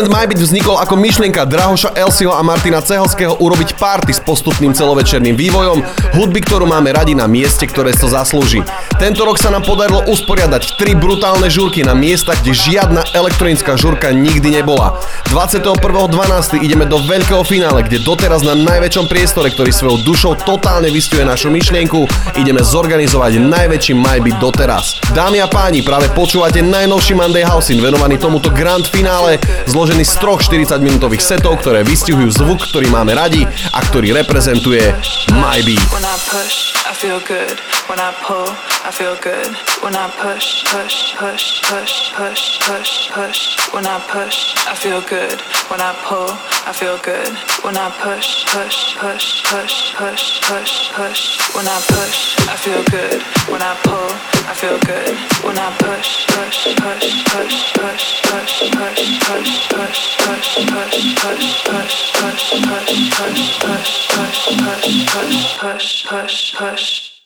Event My Beat vznikol ako myšlienka Drahoša Elsiho a Martina Cehovského urobiť party s postupným celovečerným vývojom, hudby, ktorú máme radi na mieste, ktoré to zaslúži. Tento rok sa nám podarilo usporiadať tri brutálne žurky na miestach, kde žiadna elektronická žurka nikdy nebola. 21.12. ideme do veľkého finále, kde doteraz na najväčšom priestore, ktorý svojou dušou totálne vystuje našu myšlienku, ideme zorganizovať najväčší Beat doteraz. Dámy a páni, práve počúvate najnovší Monday Housein venovaný tomuto grand finále zložený z troch 40 minútových setov, ktoré vystihujú zvuk, ktorý máme radi a ktorý reprezentuje My Beat. When I push, I feel good. When I pull, I feel good. When I push, push, push, push, push, push, push. When I push, I feel good. When I pull, I feel good. When I push, push, push, push, push, push, push. When I push, I feel good. When I pull, I feel good. When I push, push, push, push, push, push, push, push hush, hush, hush, hush, hush. hush, hush, hush, hush, hush, hush, hush, hush.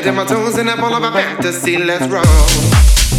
Head in my toes and I'm all about fantasy, let's roll.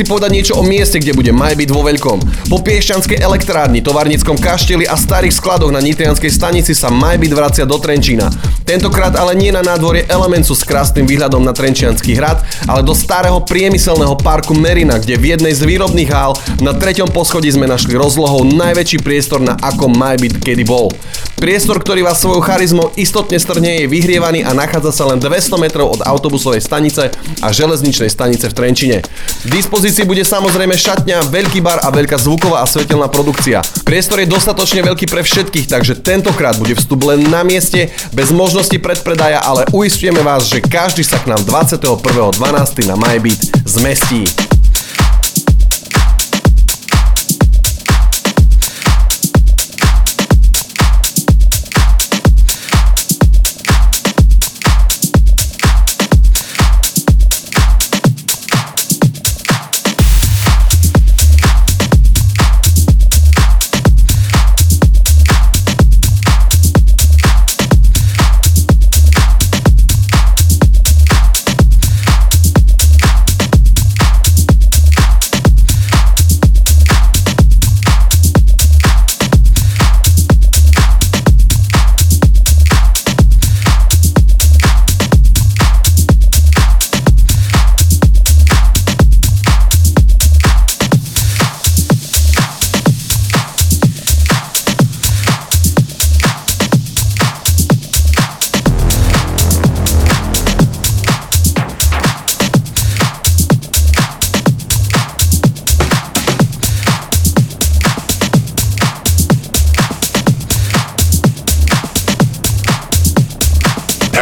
Si povedať niečo o mieste, kde bude byť vo veľkom. Po Piešťanskej elektrárni, Tovarnickom kašteli a starých skladoch na Nitrianskej stanici sa byť vracia do Trenčína. Tentokrát ale nie na nádvorie Elemencu s krásnym výhľadom na Trenčianský hrad, ale do starého priemyselného parku Merina, kde v jednej z výrobných hál na treťom poschodí sme našli rozlohou najväčší priestor na ako byť kedy bol. Priestor, ktorý vás svojou charizmou istotne strne je vyhrievaný a nachádza sa len 200 metrov od autobusovej stanice a železničnej stanice v Trenčine. V dispozícii bude samozrejme šatňa, veľký bar a veľká zvuková a svetelná produkcia. Priestor je dostatočne veľký pre všetkých, takže tentokrát bude vstup len na mieste, bez možnosti predpredaja, ale uistujeme vás, že každý sa k nám 21.12. na MyBeat zmestí.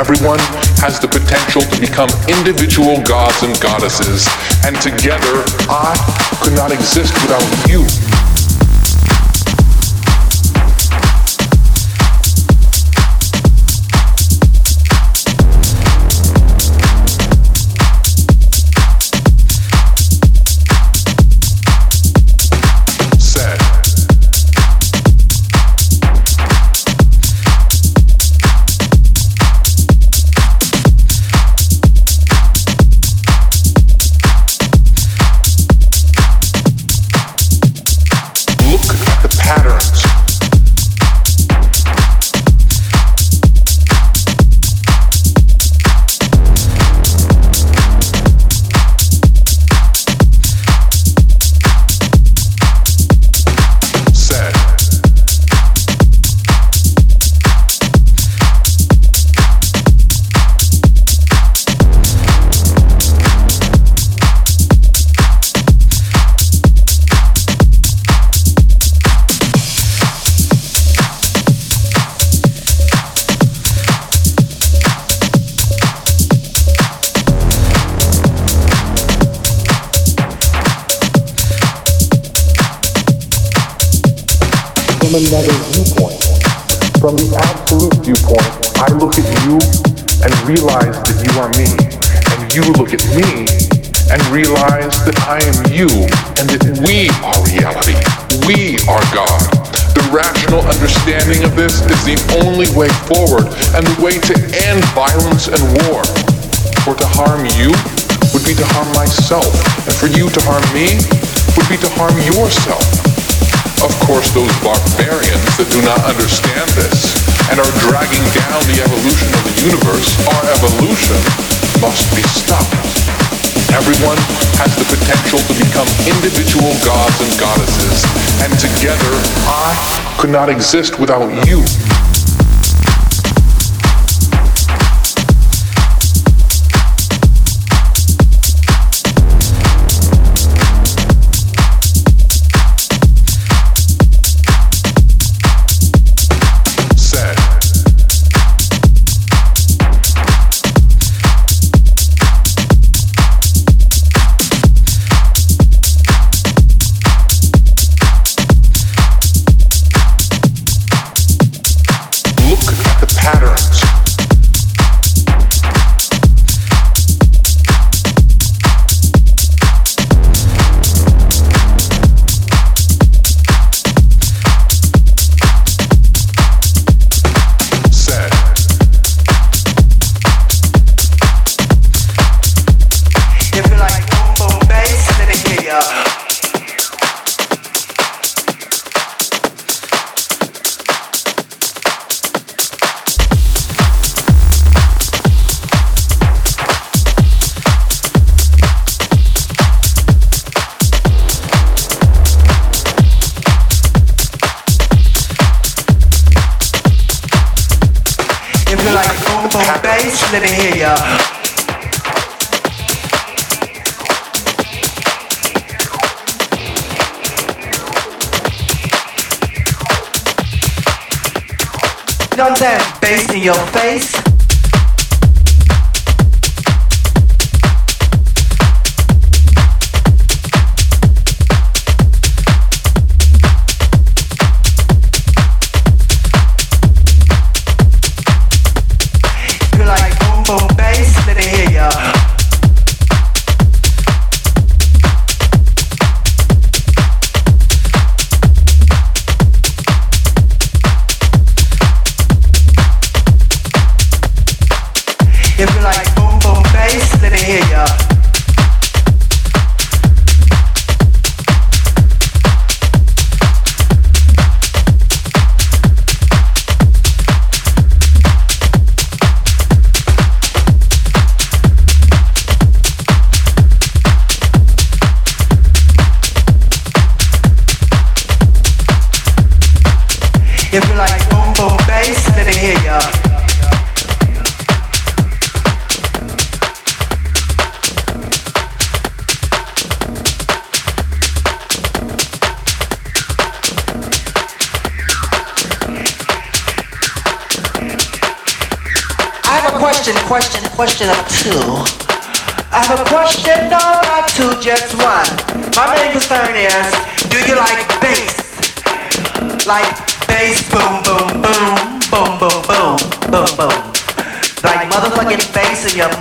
Everyone has the potential to become individual gods and goddesses, and together I could not exist without you. Exist without you.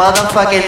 Motherfucking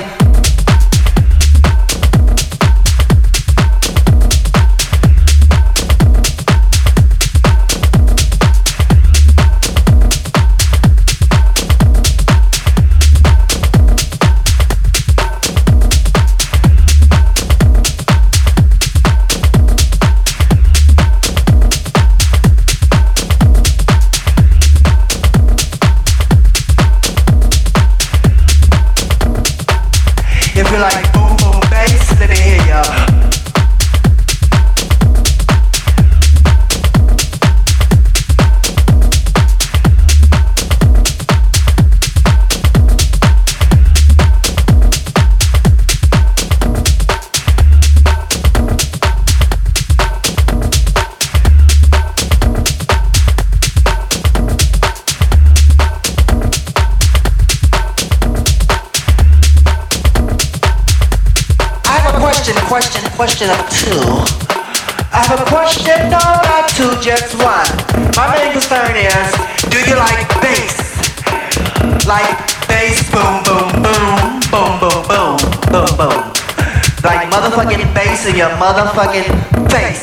motherfucking bass in your motherfucking face.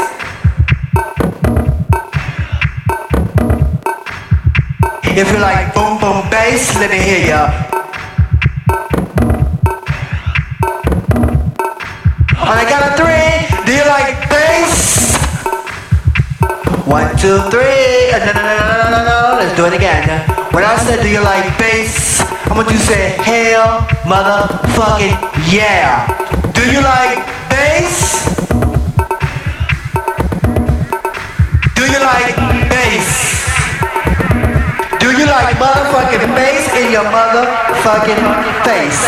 If you like boom, boom, bass, let me hear ya. On I got a three, do you like bass? One, two, three. Uh, no, no, no, no, no, no, Let's do it again. When I said, do you like bass? I want you to say, hell, motherfucking yeah. Do you like bass? Do you like bass? Do you like motherfucking bass in your motherfucking face?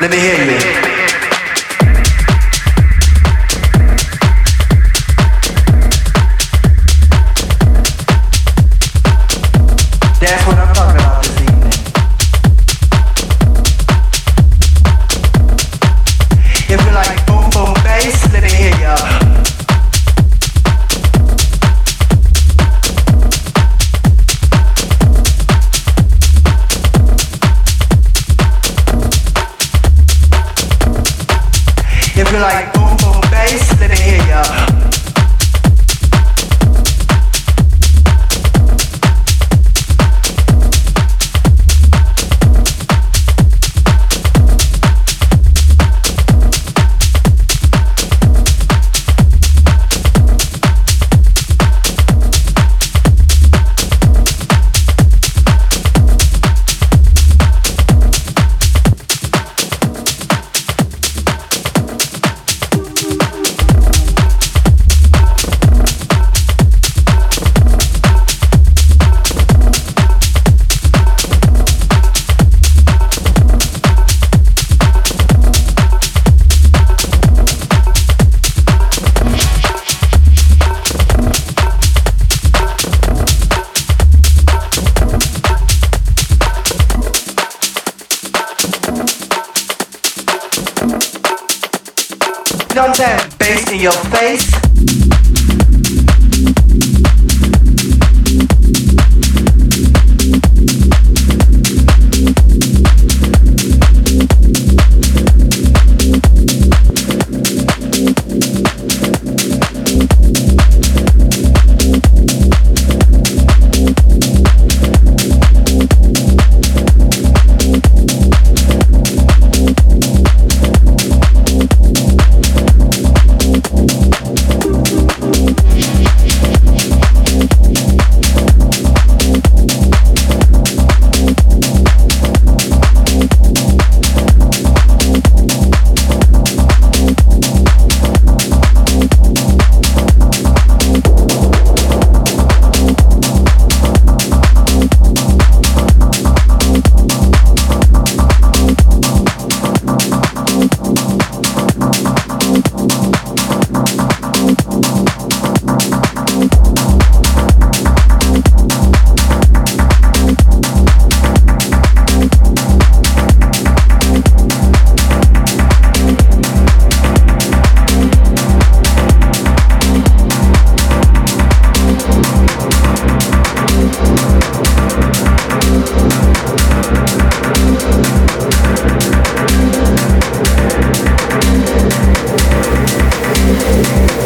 Let me hear you. Thank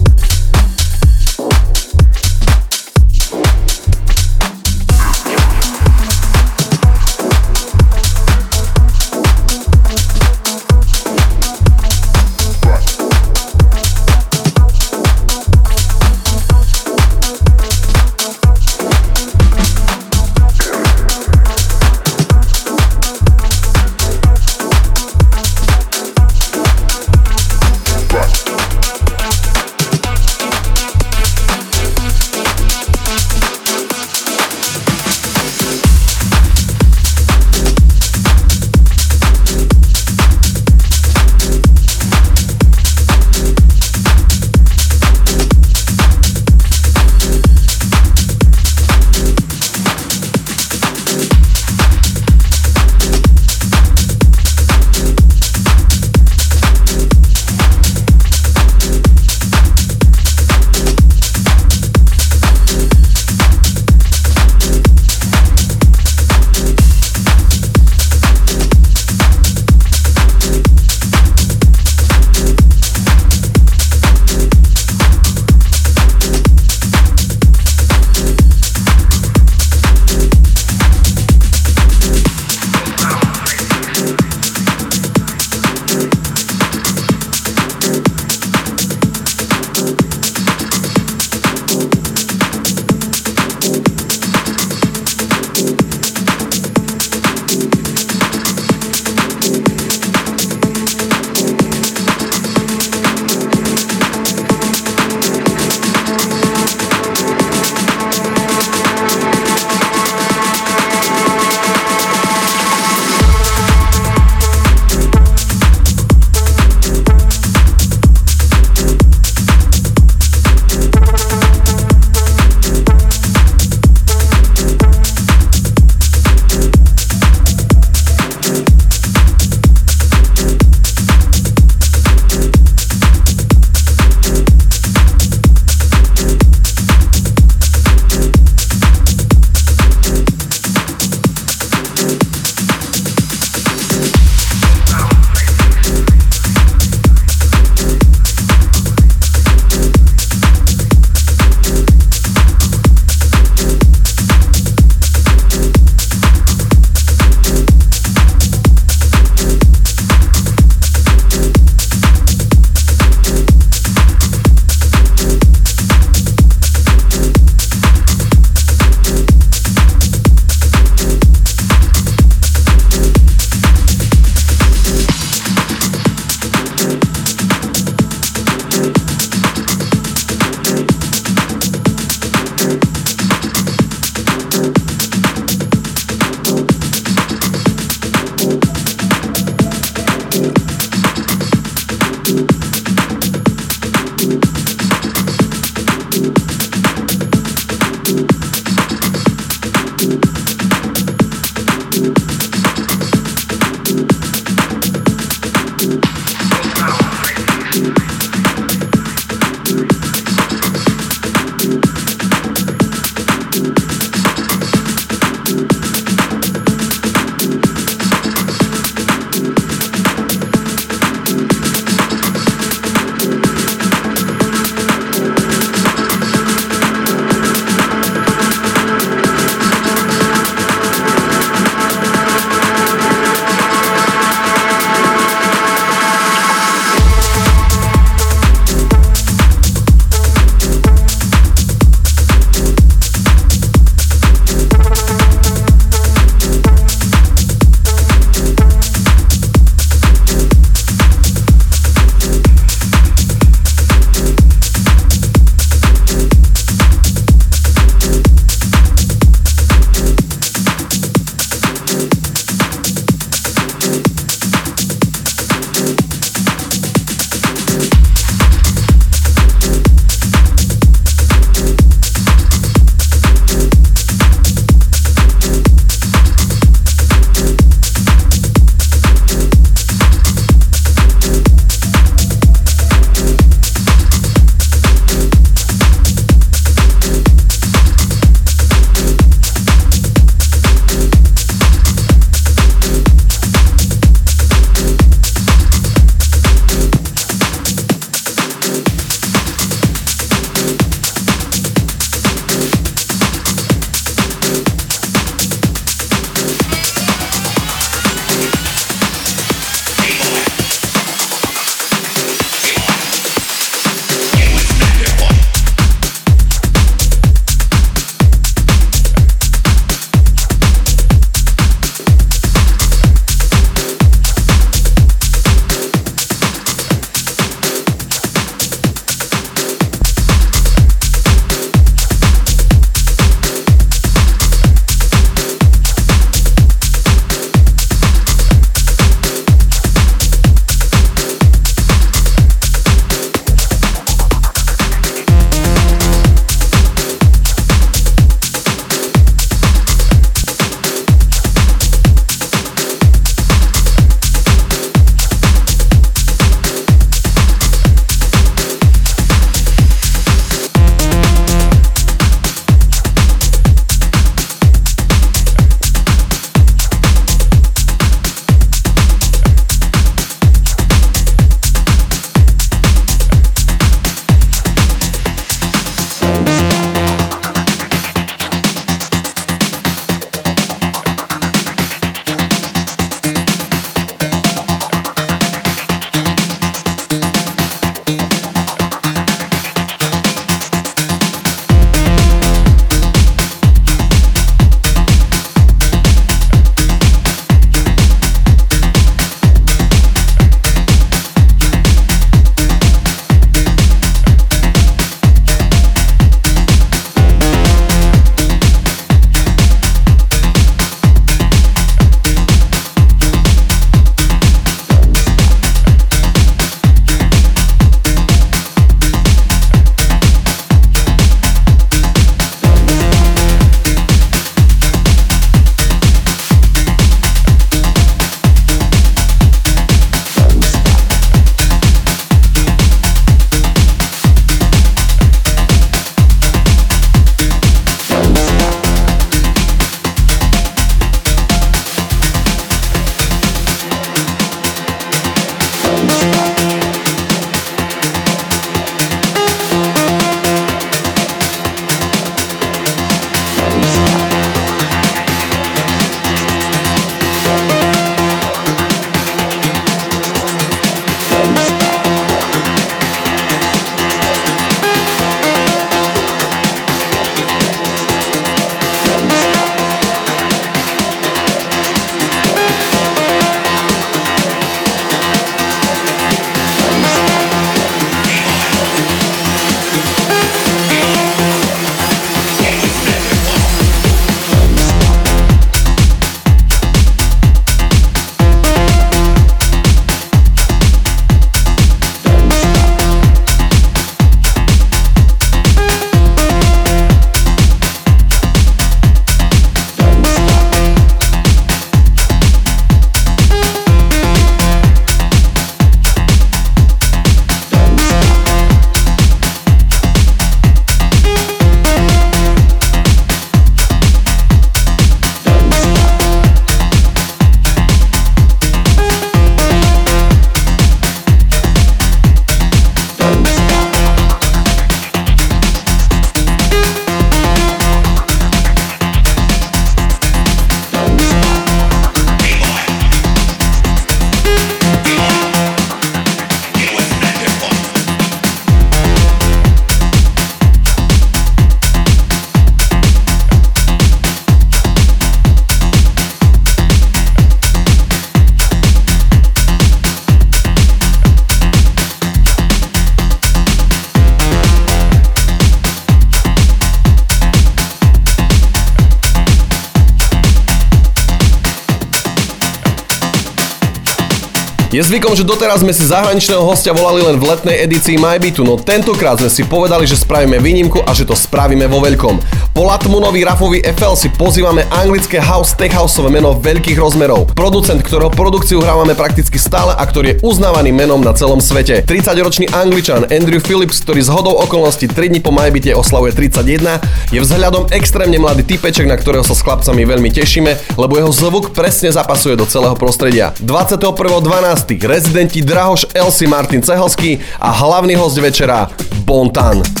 Je zvykom, že doteraz sme si zahraničného hostia volali len v letnej edícii MyBitu, no tentokrát sme si povedali, že spravíme výnimku a že to spravíme vo veľkom. Po Latmunovi Rafovi FL si pozývame anglické house tech houseové meno veľkých rozmerov. Producent, ktorého produkciu hrávame prakticky stále a ktorý je uznávaný menom na celom svete. 30-ročný angličan Andrew Phillips, ktorý z hodou okolností 3 dní po MyBite oslavuje 31, je vzhľadom extrémne mladý typeček, na ktorého sa s chlapcami veľmi tešíme, lebo jeho zvuk presne zapasuje do celého prostredia. 21.12 rezidenti Drahoš Elsi Martin Cehelský a hlavný host večera Bontan.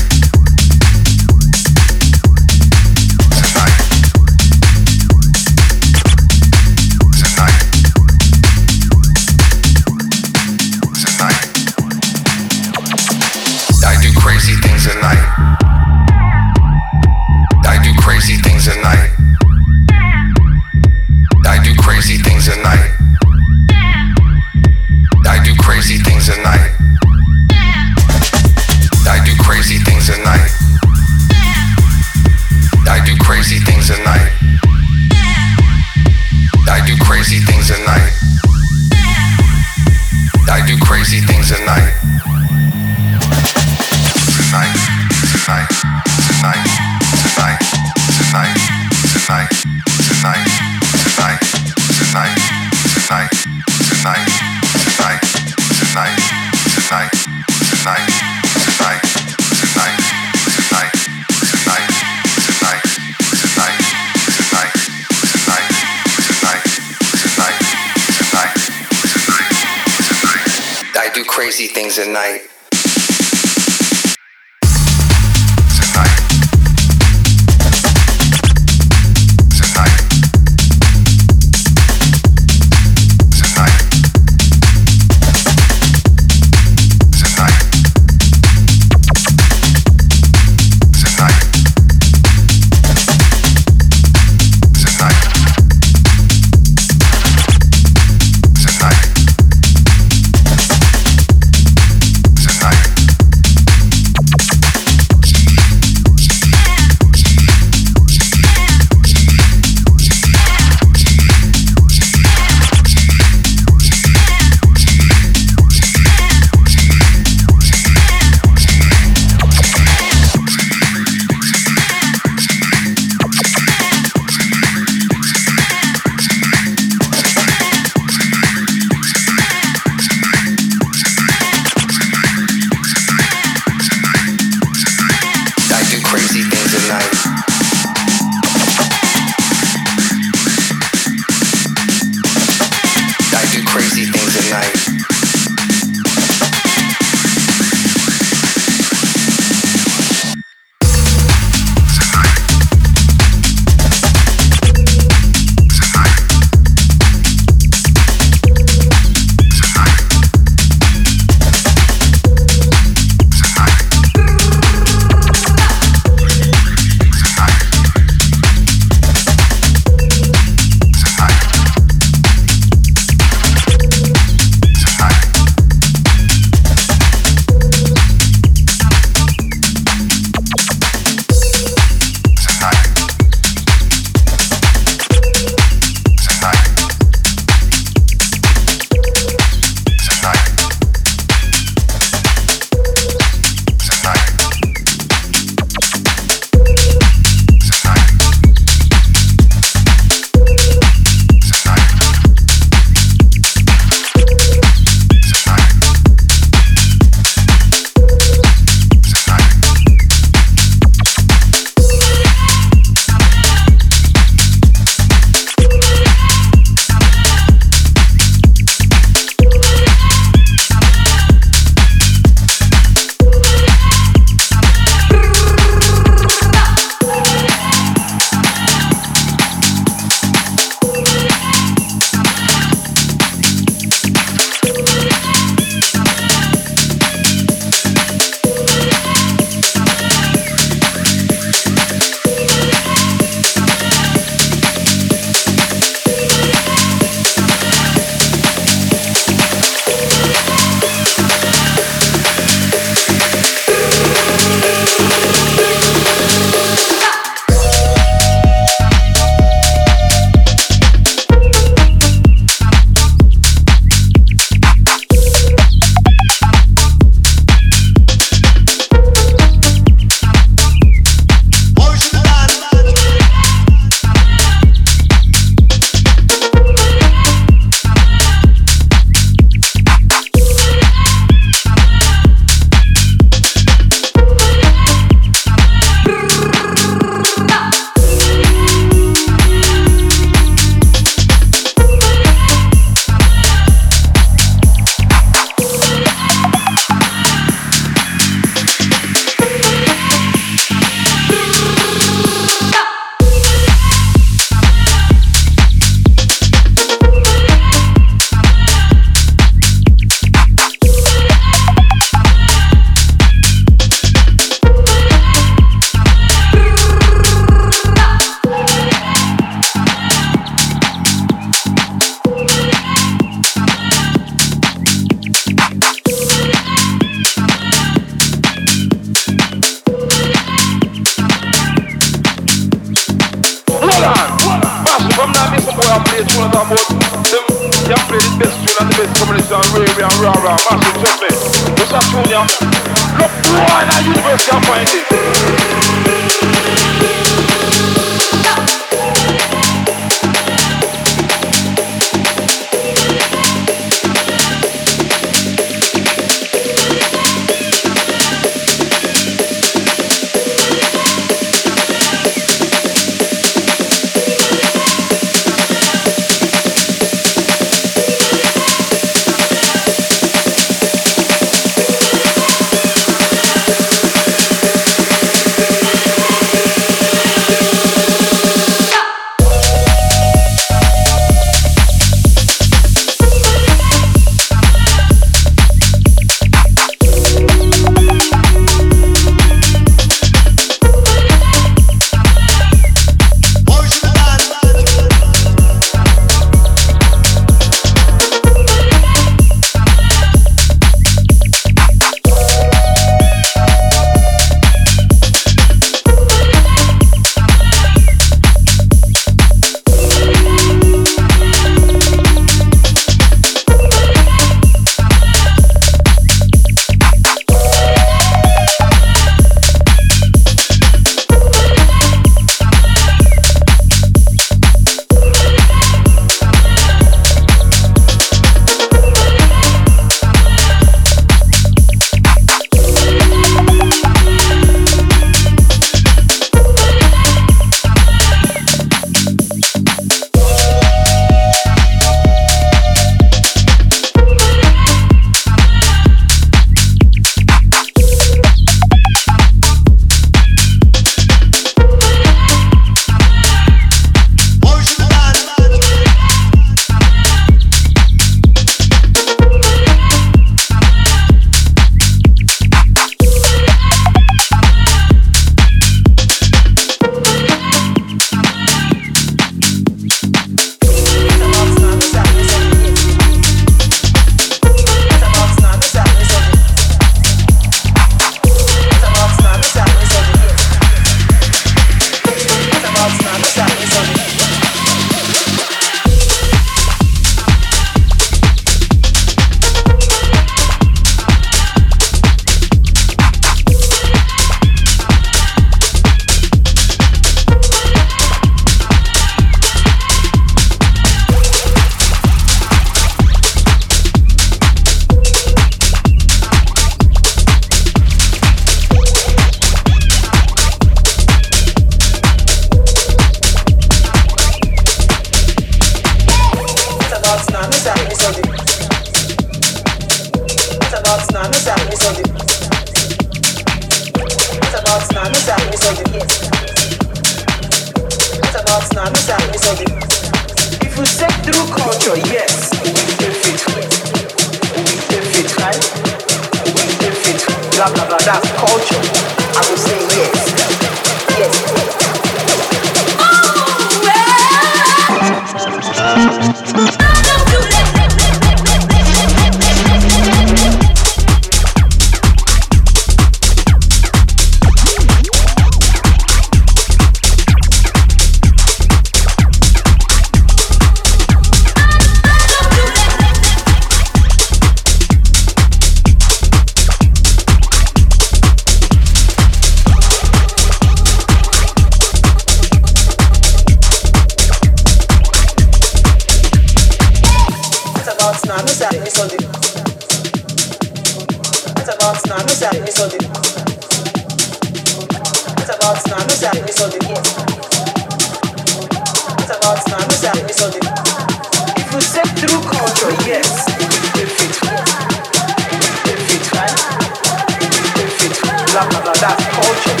that's culture.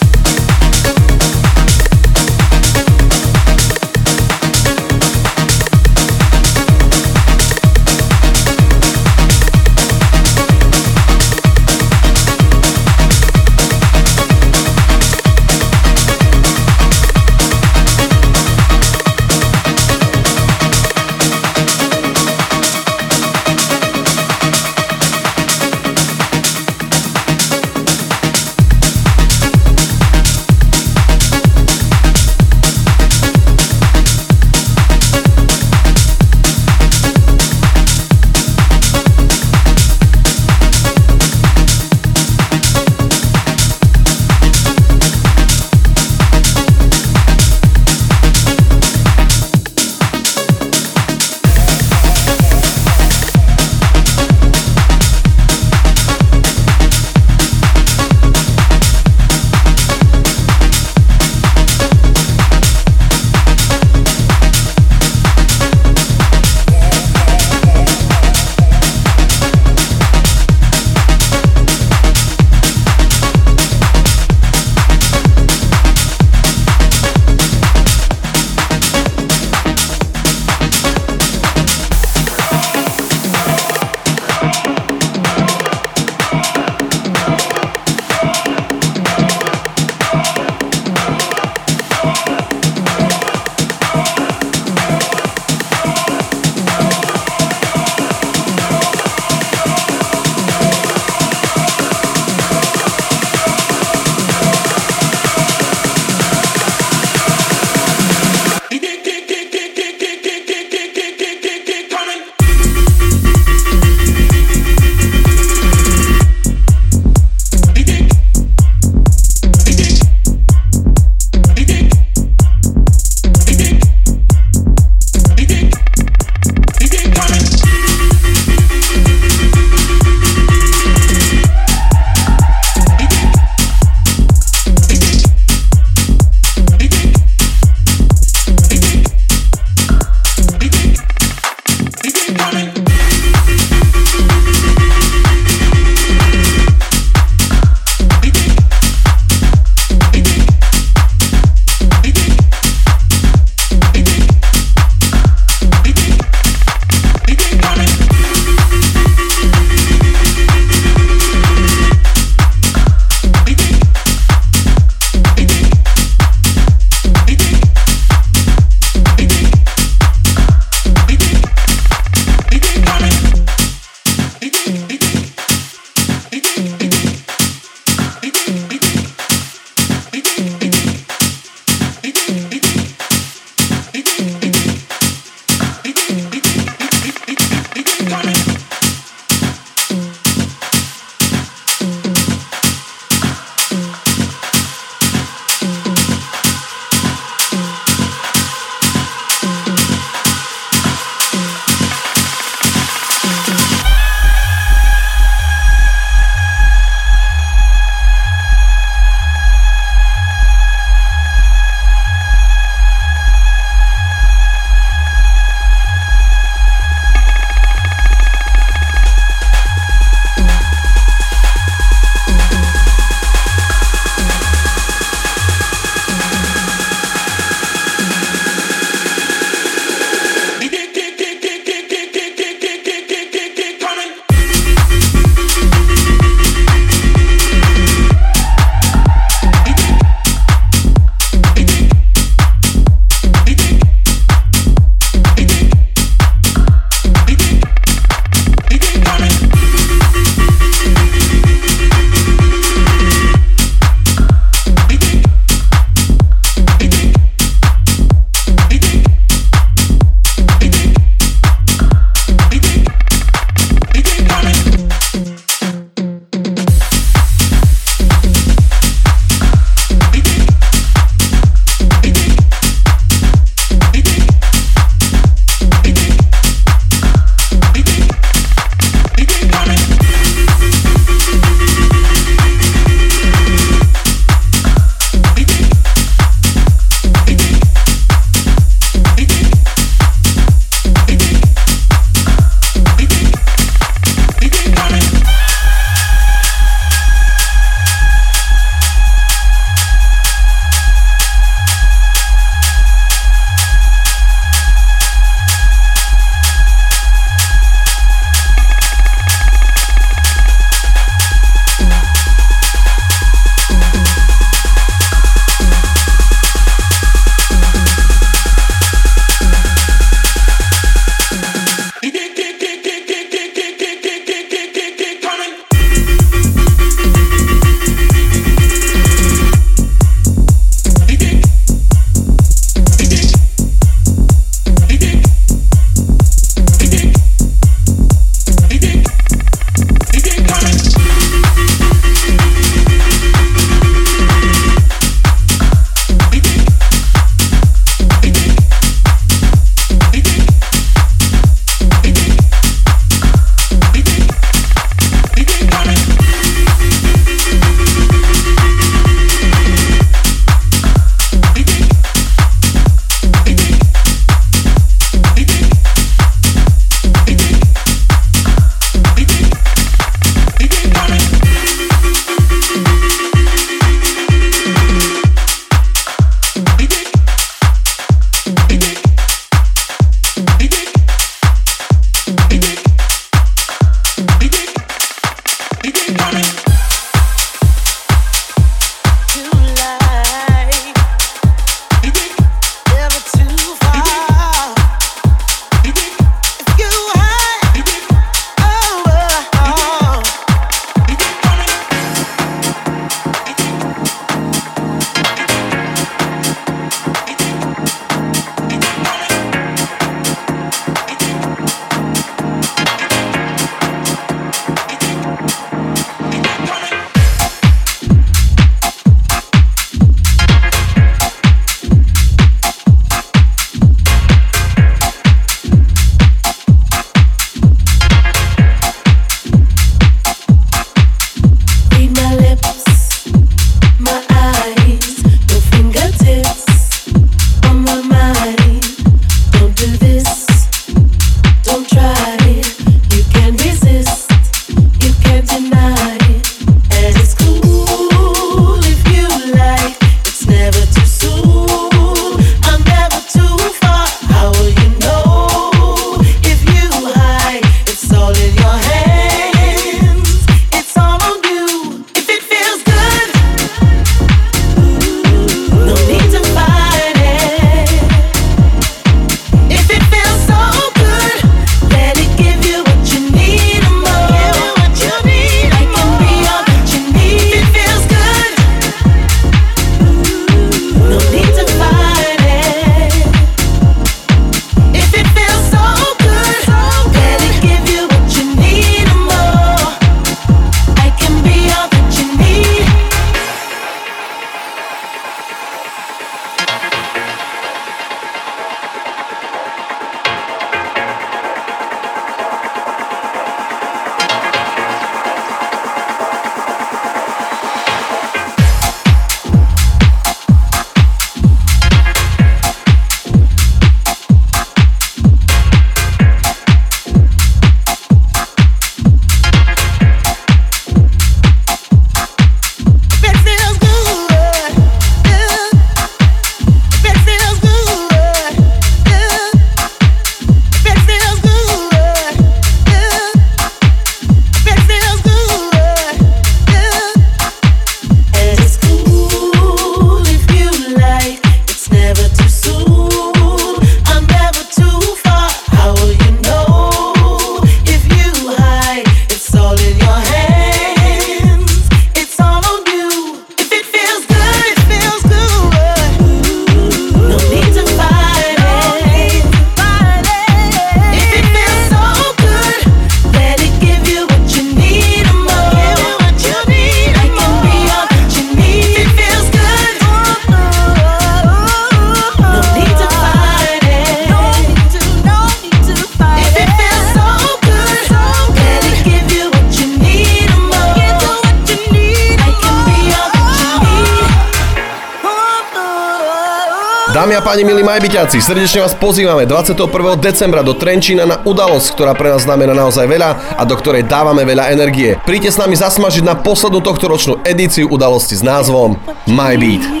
Majbyťáci, srdečne vás pozývame 21. decembra do Trenčína na udalosť, ktorá pre nás znamená naozaj veľa a do ktorej dávame veľa energie. Príďte s nami zasmažiť na poslednú tohto ročnú edíciu udalosti s názvom My Beat.